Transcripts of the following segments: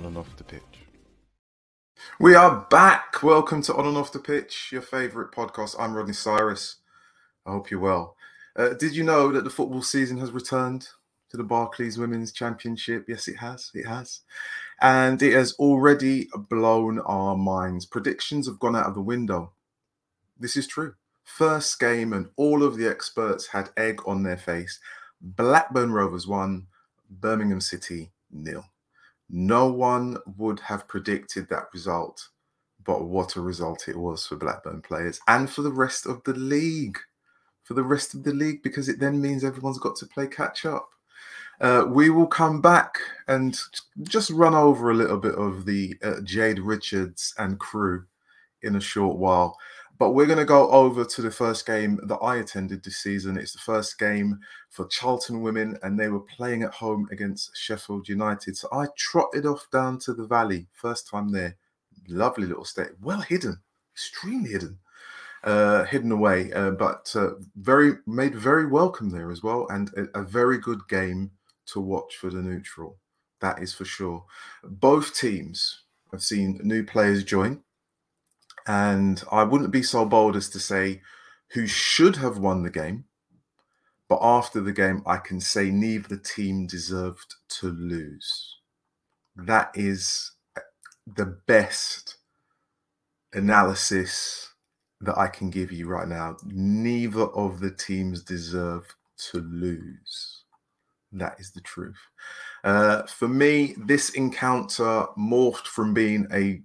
on and off the pitch. We are back. Welcome to On and Off the Pitch, your favourite podcast. I'm Rodney Cyrus. I hope you're well. Uh, did you know that the football season has returned to the Barclays Women's Championship? Yes, it has. It has. And it has already blown our minds. Predictions have gone out of the window. This is true. First game, and all of the experts had egg on their face. Blackburn Rovers won, Birmingham City nil. No one would have predicted that result, but what a result it was for Blackburn players and for the rest of the league. For the rest of the league, because it then means everyone's got to play catch up. Uh, we will come back and just run over a little bit of the uh, Jade Richards and crew in a short while. But we're going to go over to the first game that I attended this season. It's the first game for Charlton women, and they were playing at home against Sheffield United. So I trotted off down to the valley, first time there. Lovely little state, well hidden, extremely hidden, uh, hidden away, uh, but uh, very made very welcome there as well, and a, a very good game to watch for the neutral. That is for sure. Both teams have seen new players join. And I wouldn't be so bold as to say who should have won the game. But after the game, I can say neither team deserved to lose. That is the best analysis that I can give you right now. Neither of the teams deserve to lose. That is the truth. Uh, for me, this encounter morphed from being a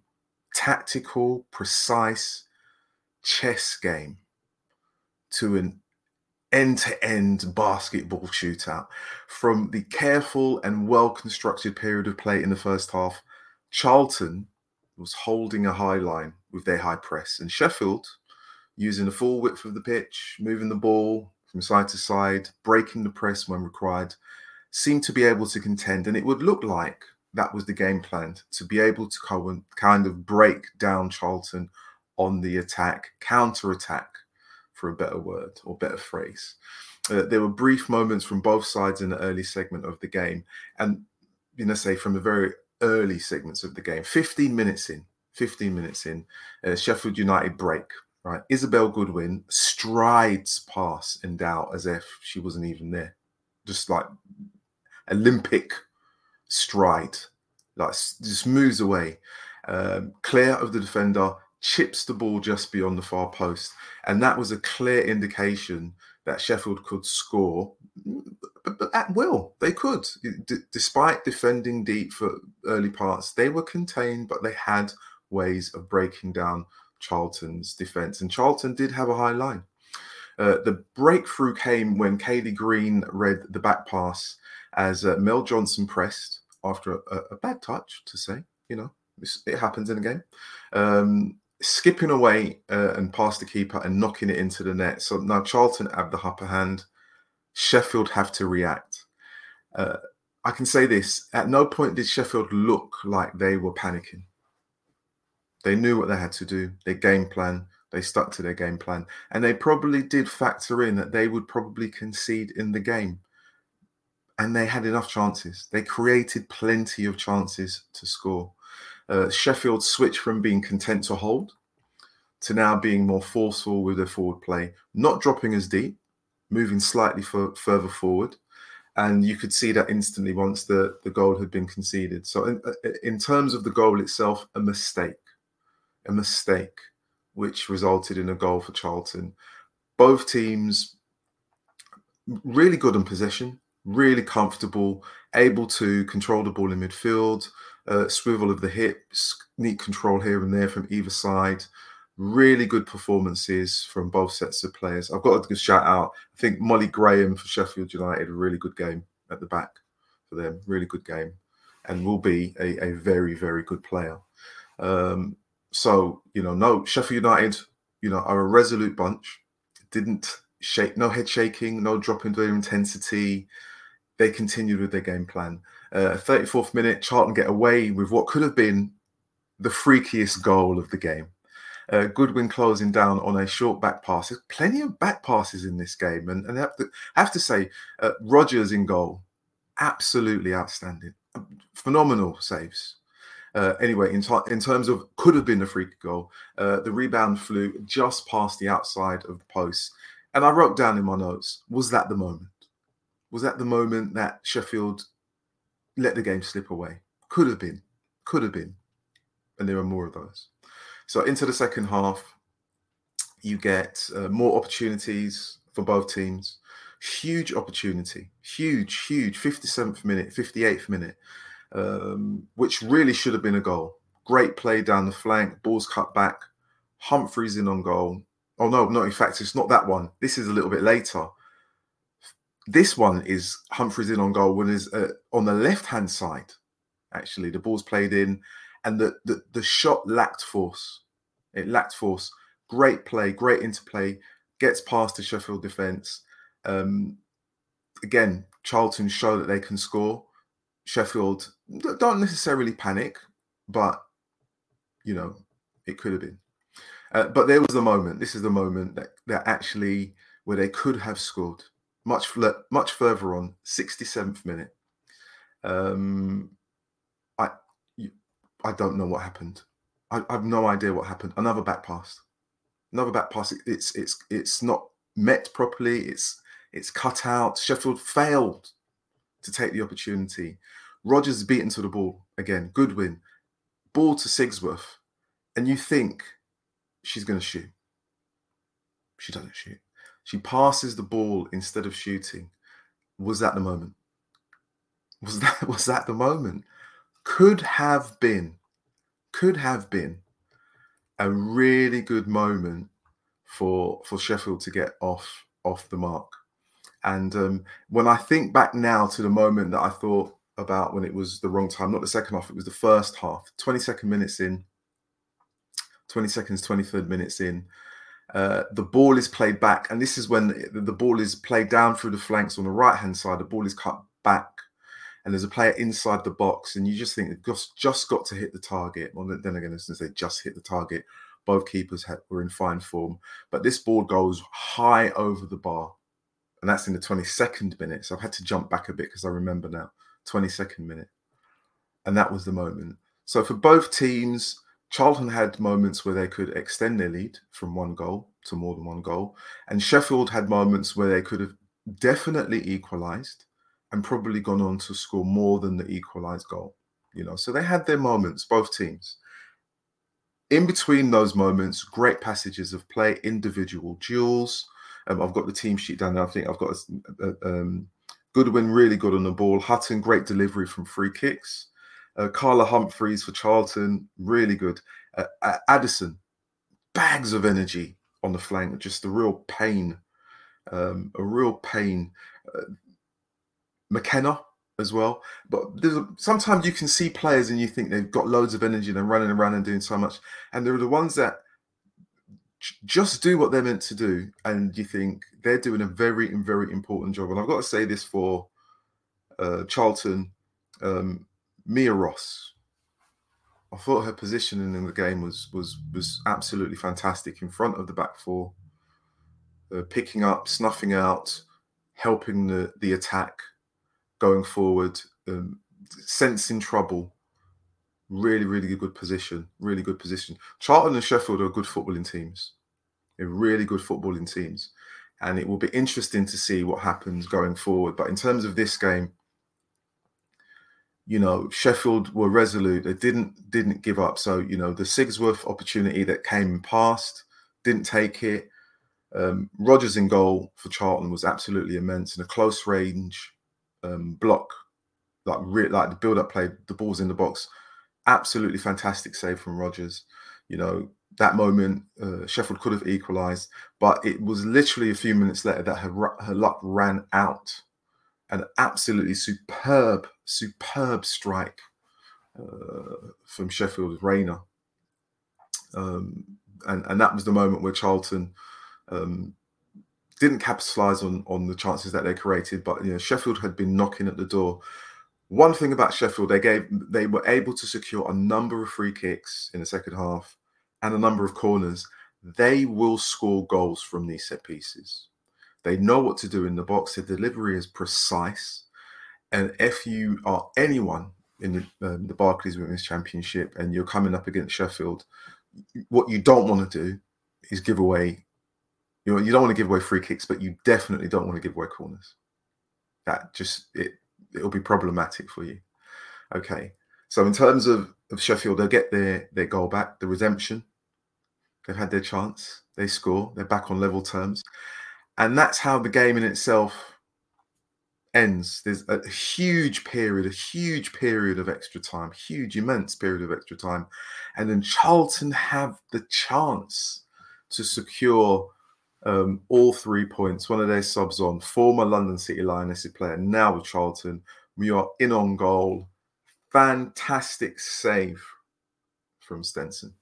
tactical, precise chess game to an end to end basketball shootout. From the careful and well constructed period of play in the first half, Charlton was holding a high line with their high press, and Sheffield, using the full width of the pitch, moving the ball from side to side, breaking the press when required, seemed to be able to contend. And it would look like that was the game plan to be able to kind of break down Charlton on the attack, counter attack, for a better word or better phrase. Uh, there were brief moments from both sides in the early segment of the game, and you know, say from the very early segments of the game, 15 minutes in, 15 minutes in, uh, Sheffield United break. Right, Isabel Goodwin strides past N'Dow as if she wasn't even there, just like Olympic stride, like just moves away, um, clear of the defender, chips the ball just beyond the far post, and that was a clear indication that Sheffield could score, but, at will they could, D- despite defending deep for early parts. They were contained, but they had ways of breaking down Charlton's defence, and Charlton did have a high line. Uh, the breakthrough came when Kayleigh Green read the back pass as uh, Mel Johnson pressed after a, a, bad touch, to say, you know, it happens in a game. Um, skipping away uh, and past the keeper and knocking it into the net. So now Charlton have the upper hand. Sheffield have to react. Uh, I can say this at no point did Sheffield look like they were panicking. They knew what they had to do, their game plan, they stuck to their game plan, and they probably did factor in that they would probably concede in the game and they had enough chances. They created plenty of chances to score. Uh, Sheffield switched from being content to hold to now being more forceful with their forward play, not dropping as deep, moving slightly for, further forward. And you could see that instantly once the, the goal had been conceded. So, in, uh, in terms of the goal itself, a mistake, a mistake, which resulted in a goal for Charlton. Both teams really good in possession, really comfortable, able to control the ball in midfield, uh, swivel of the hips, neat control here and there from either side. Really good performances from both sets of players. I've got give shout out. I think Molly Graham for Sheffield United, a really good game at the back for them. Really good game, and will be a, a very very good player. Um, so you know, no Sheffield United, you know, are a resolute bunch. Didn't shake, no head shaking, no drop in their intensity they continued with their game plan. Uh, 34th minute, Charlton get away with what could have been the freakiest goal of the game. Uh, Goodwin closing down on a short back pass. There's plenty of back passes in this game, and, and I have to, I have to say, uh, Rogers in goal, absolutely outstanding, phenomenal saves. Uh, anyway, in, t- in terms of could have been a free goal, uh, the rebound flew just past the outside of the post. And I wrote down in my notes, was that the moment? Was that the moment that Sheffield let the game slip away? Could have been, could have been. And there are more of those. So into the second half, you get uh, more opportunities for both teams. Huge opportunity, huge, huge. 57th minute, 58th minute um, which really should have been a goal. Great play down the flank, balls cut back, Humphreys in on goal. Oh no, no, in fact, it's not that one. This is a little bit later. This one is Humphreys in on goal when is uh, on the left hand side. Actually, the ball's played in, and the, the the shot lacked force. It lacked force. Great play, great interplay. Gets past the Sheffield defence. Um, again, Charlton show that they can score. Sheffield don't necessarily panic, but you know, it could have been. Uh, but there was the moment. This is the moment that, that actually where they could have scored much much further on, 67th minute. Um, I I don't know what happened. I, I, have no idea what happened. Another back pass, another back pass. It's it's it's not met properly. It's it's cut out. Sheffield failed to take the opportunity. Rogers beaten to the ball again. Goodwin, ball to Sigsworth, and you think she's going to shoot. She doesn't shoot. She passes the ball instead of shooting. Was that the moment? Was that was that the moment? Could have been, could have been a really good moment for for Sheffield to get off off the mark. And um, when I think back now to the moment that I thought about when it was the wrong time, not the second half, it was the first half, 22nd minutes in, 20 seconds, 23rd minutes in. Uh, the ball is played back, and this is when the, the ball is played down through the flanks on the right hand side. The ball is cut back, and there's a player inside the box, and you just think just just got to hit the target. Well, then again, as they just hit the target, both keepers had, were in fine form, but this ball goes high over the bar, and that's in the 22nd minute. So I've had to jump back a bit because I remember now, 22nd minute. And that was the moment. So for both teams, Charlton had moments where they could extend their lead from one goal to more than one goal. And Sheffield had moments where they could have definitely equalised and probably gone on to score more than the equalised goal. You know, so they had their moments, both teams. In between those moments, great passages of play, individual duels, um, I've got the team sheet down there. I think I've got a, a, um, Goodwin really good on the ball. Hutton, great delivery from free kicks. Uh, Carla Humphreys for Charlton, really good. Uh, Addison, bags of energy on the flank, just a real pain, um, a real pain. Uh, McKenna as well, but a, sometimes you can see players and you think they've got loads of energy and they're running around and doing so much, and there are the ones that just do what they're meant to do, and you think they're doing a very, very important job. And I've got to say this for uh, Charlton, um, Mia Ross. I thought her positioning in the game was was was absolutely fantastic in front of the back four, uh, picking up, snuffing out, helping the the attack going forward, um, sensing trouble. Really, really good position. Really good position. Charlton and Sheffield are good footballing teams. They're really good footballing teams. And it will be interesting to see what happens going forward. But in terms of this game, you know, Sheffield were resolute. They didn't didn't give up. So, you know, the Sigsworth opportunity that came past, didn't take it. Um, Rogers in goal for Charlton was absolutely immense in a close range um, block, like re- like the build up play, the balls in the box, absolutely fantastic save from Rogers. You know, that moment, uh, Sheffield could have equalised, but it was literally a few minutes later that her, her luck ran out. An absolutely superb, superb strike uh, from Sheffield Rayner. Um, and, and that was the moment where Charlton um, didn't capitalise on, on the chances that they created, but you know, Sheffield had been knocking at the door. One thing about Sheffield, they gave they were able to secure a number of free kicks in the second half and a number of corners, they will score goals from these set pieces. They know what to do in the box. Their delivery is precise. And if you are anyone in the, um, the Barclays Women's Championship and you're coming up against Sheffield, what you don't want to do is give away. You know, you don't want to give away free kicks, but you definitely don't want to give away corners. That just it it'll be problematic for you. Okay, so in terms of of Sheffield, they'll get their their goal back, the redemption. They've had their chance. They score. They're back on level terms, and that's how the game in itself ends. There's a huge period, a huge period of extra time, huge, immense period of extra time. And then Charlton have the chance to secure um, all three points. One of their subs on, former London City Lioness player, now with Charlton. We are in on goal. Fantastic save from Stenson.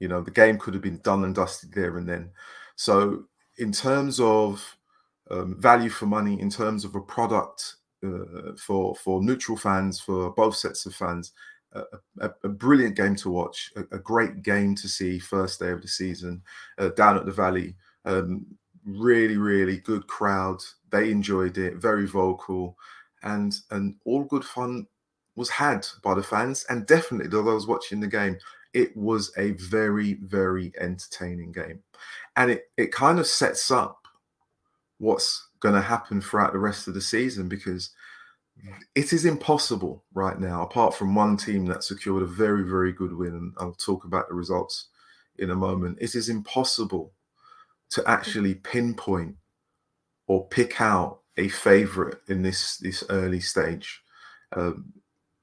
You know, the game could have been done and dusted there and then. So, in terms of um, value for money in terms of a product uh, for for neutral fans, for both sets of fans. A, a, brilliant game to watch, a, a, great game to see first day of the season uh, down at the Valley. Um, really, really good crowd. They enjoyed it, very vocal, and and all good fun was had by the fans. And definitely, though I was watching the game, it was a very, very entertaining game, and it it kind of sets up what's going to happen throughout the rest of the season because it is impossible right now, apart from one team that secured a very, very good win. And I'll talk about the results in a moment. It is impossible to actually pinpoint or pick out a favorite in this this early stage. Um,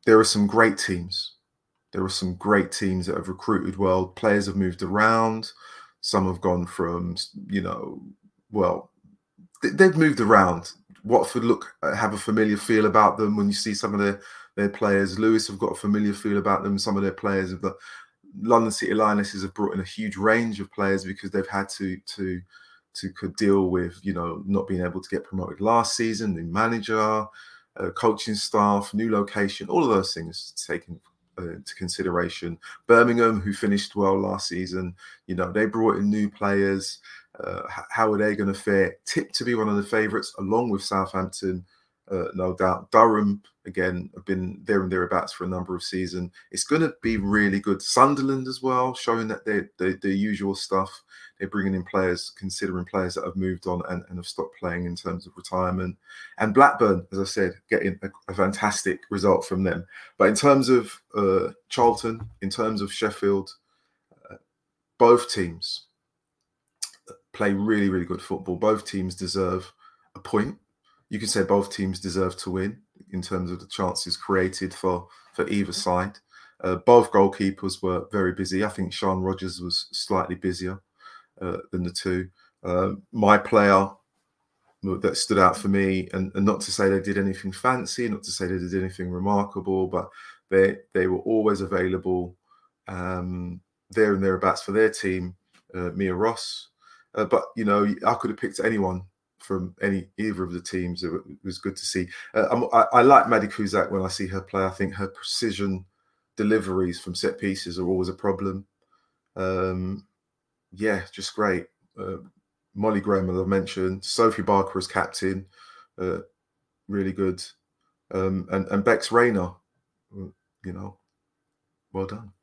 there are some great teams. There are some great teams that have recruited well. Players have moved around. Some have gone from, you know, well, they've moved around. Watford look uh, have a familiar feel about them when you see some of their their players. Lewes have got a familiar feel about them. Some of their players got London City Lionesses have brought in a huge range of players because they've had to to to deal with you know not being able to get promoted last season, new manager, uh, coaching staff, new location, all of those things taken uh, into consideration. Birmingham, who finished well last season, you know they brought in new players. Uh, how are they going to fare? Tipped to be one of the favourites, along with Southampton, uh, no doubt. Durham, again, have been there and thereabouts for a number of seasons. It's going to be really good. Sunderland as well, showing that they're, the usual stuff. They're bringing in players, considering players that have moved on and, and have stopped playing in terms of retirement. And Blackburn, as I said, getting a, a fantastic result from them. But in terms of uh, Charlton, in terms of Sheffield, uh, both teams play really, really good football. Both teams deserve a point. You can say both teams deserve to win in terms of the chances created for for either side. Uh, both goalkeepers were very busy. I think Sean Rogers was slightly busier uh, than the two. Uh, my player that stood out for me, and, and, not to say they did anything fancy, not to say they did anything remarkable, but they they were always available um, there and thereabouts for their team. Uh, Mia Ross, uh, but you know, I could have picked anyone from any either of the teams. It, was good to see. Uh, I, I, like Maddie Cusack when I see her play. I think her precision deliveries from set pieces are always a problem. Um, yeah, just great. Uh, Molly Graham, as I mentioned, Sophie Barker as captain, uh, really good, um, and and Bex Rayner, uh, you know, well done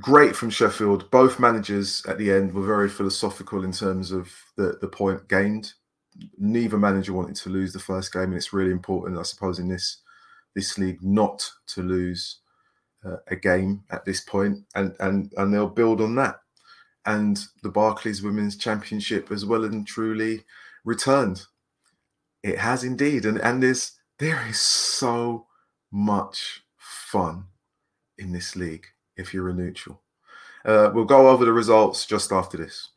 great from Sheffield. Both managers at the end were very philosophical in terms of the, the point gained. Neither manager wanted to lose the first game, and it's really important, I suppose, in this this league not to lose uh, a game at this point, and and and they'll build on that. And the Barclays Women's Championship as well and truly returned. It has indeed, and and there's there is so much fun in this league if you're a neutral. Uh, we'll go over the results just after this.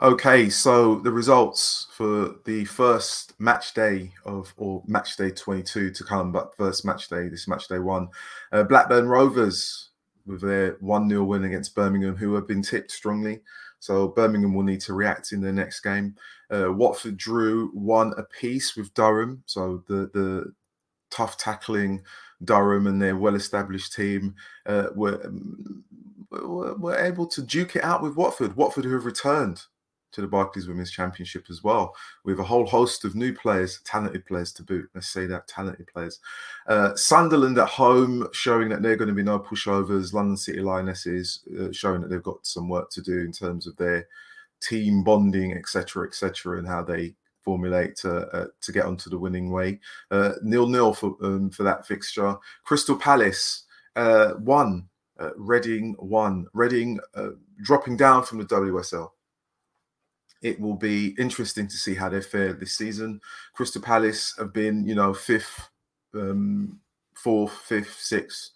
Okay, so the results for the first match day of, or match day 22 to come, but first match day, this match day one. Uh, Blackburn Rovers with their 1 0 win against Birmingham, who have been tipped strongly. So Birmingham will need to react in their next game. Uh, Watford drew one apiece with Durham. So the the tough tackling Durham and their well-established team uh, were, were, were able to duke it out with Watford. Watford who have returned to the Barclays Women's Championship as well, with a whole host of new players, talented players to boot. Let's say that talented players. Uh, Sunderland at home, showing that they're going to be no pushovers. London City Lionesses uh, showing that they've got some work to do in terms of their team bonding, etc., etc., and how they formulate to uh, to get onto the winning way. Uh, nil nil for um, for that fixture. Crystal Palace uh, one. Uh, Reading one. Reading uh, dropping down from the WSL it will be interesting to see how they fare this season. Crystal Palace have been, you know, fifth, um, fourth, fifth, sixth,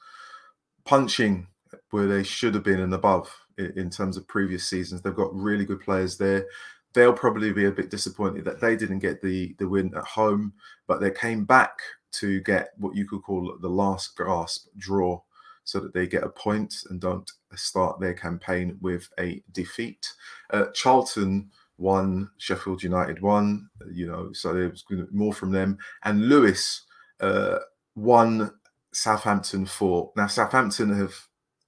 punching where they should have been and above in, terms of previous seasons. They've got really good players there. They'll probably be a bit disappointed that they didn't get the the win at home, but they came back to get what you could call the last gasp draw so that they get a point and don't start their campaign with a defeat. Uh, Charlton won, Sheffield United won, you know, so there was more from them. And Lewes uh, one, Southampton four. Now, Southampton have,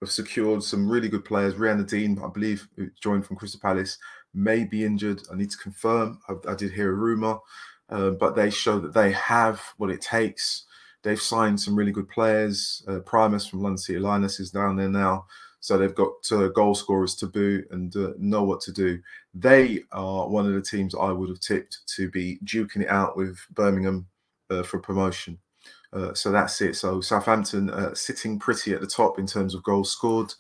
have secured some really good players. Rianna Dean, I believe, joined from Crystal Palace, may be injured. I need to confirm. I, I did hear a rumour, uh, but they show that they have what it takes. They've signed some really good players. Uh, Primus from London City Lioness is down there now. So they've got uh, goal scorers to boot and uh, know what to do. They are one of the teams I would have tipped to be duking it out with Birmingham uh, for promotion. Uh, so that's it. So Southampton uh, sitting pretty at the top in terms of goals scored,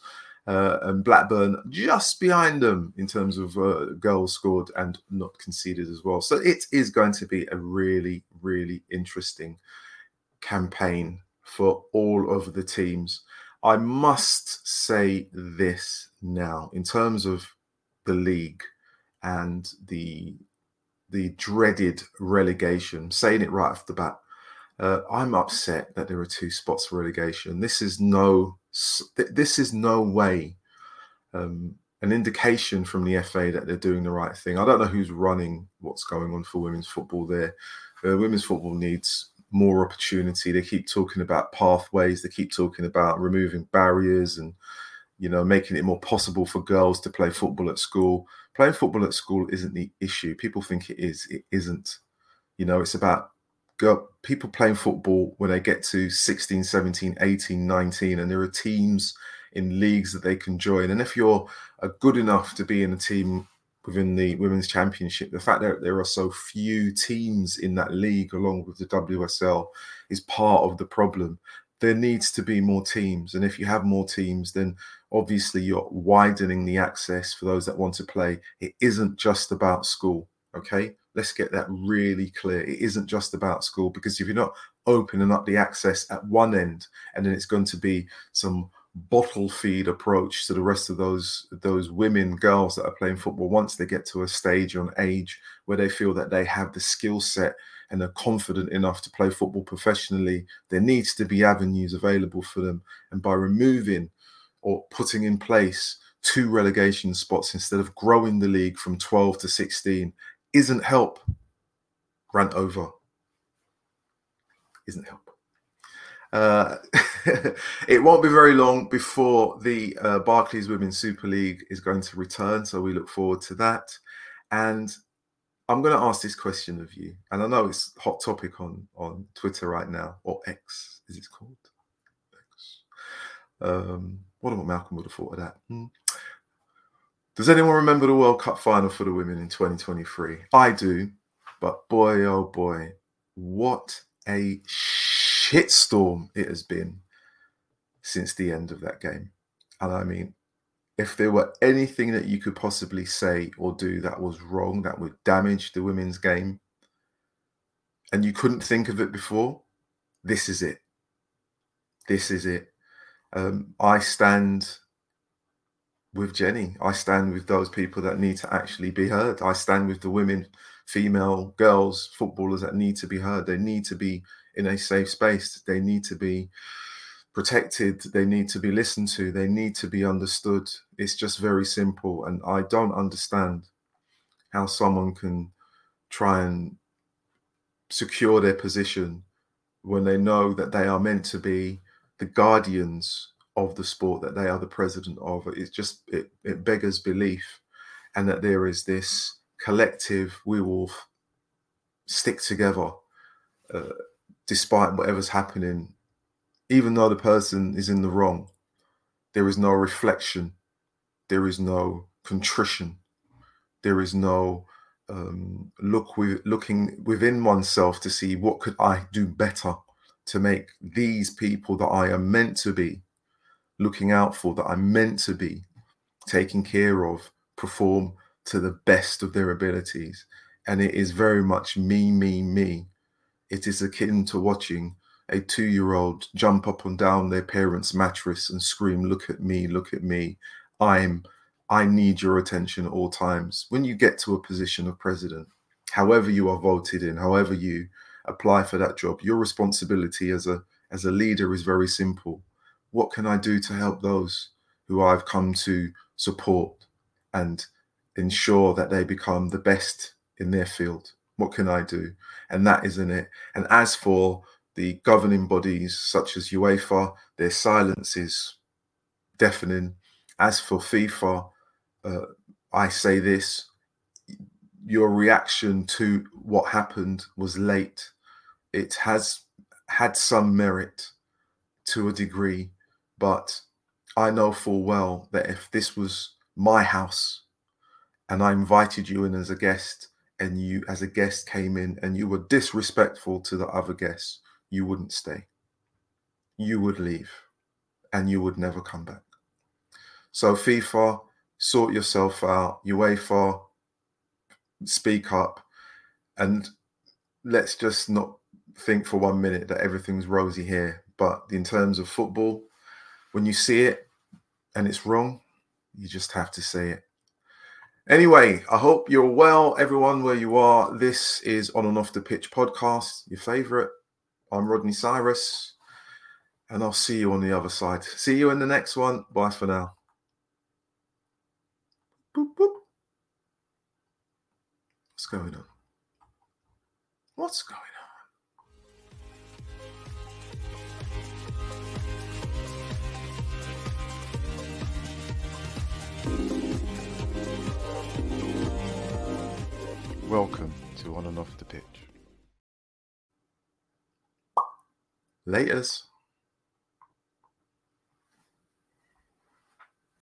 uh, and Blackburn just behind them in terms of goals scored and not conceded as well. So it is going to be a really, really interesting campaign for all of the teams. I must say this now in terms of the league and the the dreaded relegation. Saying it right off the bat, uh, I'm upset that there are two spots for relegation. This is no this is no way um, an indication from the FA that they're doing the right thing. I don't know who's running what's going on for women's football there. Uh, women's football needs more opportunity. They keep talking about pathways. They keep talking about removing barriers and you know making it more possible for girls to play football at school. Playing football at school isn't the issue. People think it is. It isn't. You know, it's about people playing football when they get to 16, 17, 18, 19 and there are teams in leagues that they can join. And if you're uh, good enough to be in a team within the women's championship. The fact that there are so few teams in that league, along with the WSL, is part of the problem. There needs to be more teams, and if you have more teams, then obviously you're widening the access for those that want to play. It isn't just about school, okay? Let's get that really clear. It isn't just about school because if you're not opening up the access at one end, and then it's going to be some bottle feed approach to the rest of those those women girls that are playing football once they get to a stage on age where they feel that they have the skill set and are confident enough to play football professionally there needs to be avenues available for them and by removing or putting in place two relegation spots instead of growing the league from 12 to 16 isn't help rant over isn't help uh, it won't be very long before the uh, Barclays Women's Super League is going to return, so we look forward to that. And I'm going to ask this question of you, and I know it's hot topic on on Twitter right now, or X, is it called? X. Um, what about Malcolm would have thought of that? Hmm. Does anyone remember the World Cup final for the women in 2023? I do, but boy, oh boy, what a shitstorm it has been since the end of that game. And I mean, if there were anything that you could possibly say or do that was wrong, that would damage the women's game, and you couldn't think of it before, this is it. This is it. Um, I stand with Jenni. I stand with those people that need to actually be heard. I stand with the women, female, girls, footballers that need to be heard. They need to be in a safe space. They need to be protected. They need to be listened to. They need to be understood. It's just very simple. And I don't understand how someone can try and secure their position when they know that they are meant to be the guardians of the sport that they are the president of. It's just it, it beggars belief. and that there is this collective, we will stick together uh, despite whatever's happening, even though the person is in the wrong. There is no reflection, there is no contrition, there is no um, look with looking within oneself to see what could I do better to make these people that I am meant to be looking out for, that I'm meant to be taking care of, perform to the best of their abilities. And it is very much me, me, me. It is akin to watching a two year old jump up and down their parents' mattress and scream, Look at me, look at me. I'm I need your attention at all times. When you get to a position of president, however you are voted in, however you apply for that job, your responsibility as a as a leader is very simple. What can I do to help those who I've come to support and ensure that they become the best in their field? What can I do? And that isn't it. And as for the governing bodies such as UEFA, their silence is deafening. As for FIFA, uh, I say this your reaction to what happened was late. It has had some merit to a degree, but I know full well that if this was my house and I invited you in as a guest, and you, as a guest, came in and you were disrespectful to the other guests, you wouldn't stay. You would leave and you would never come back. So, FIFA, sort yourself out. UEFA, speak up. And let's just not think for one minute that everything's rosy here. But in terms of football, when you see it and it's wrong, you just have to say it. Anyway, I hope you're well, everyone, where you are. This is On and Off the Pitch podcast, your favorite. I'm Rodney Cyrus, and I'll see you on the other side. See you in the next one. Bye for now. Boop, boop. What's going on? What's going on? Welcome to On and Off the Pitch. Laters.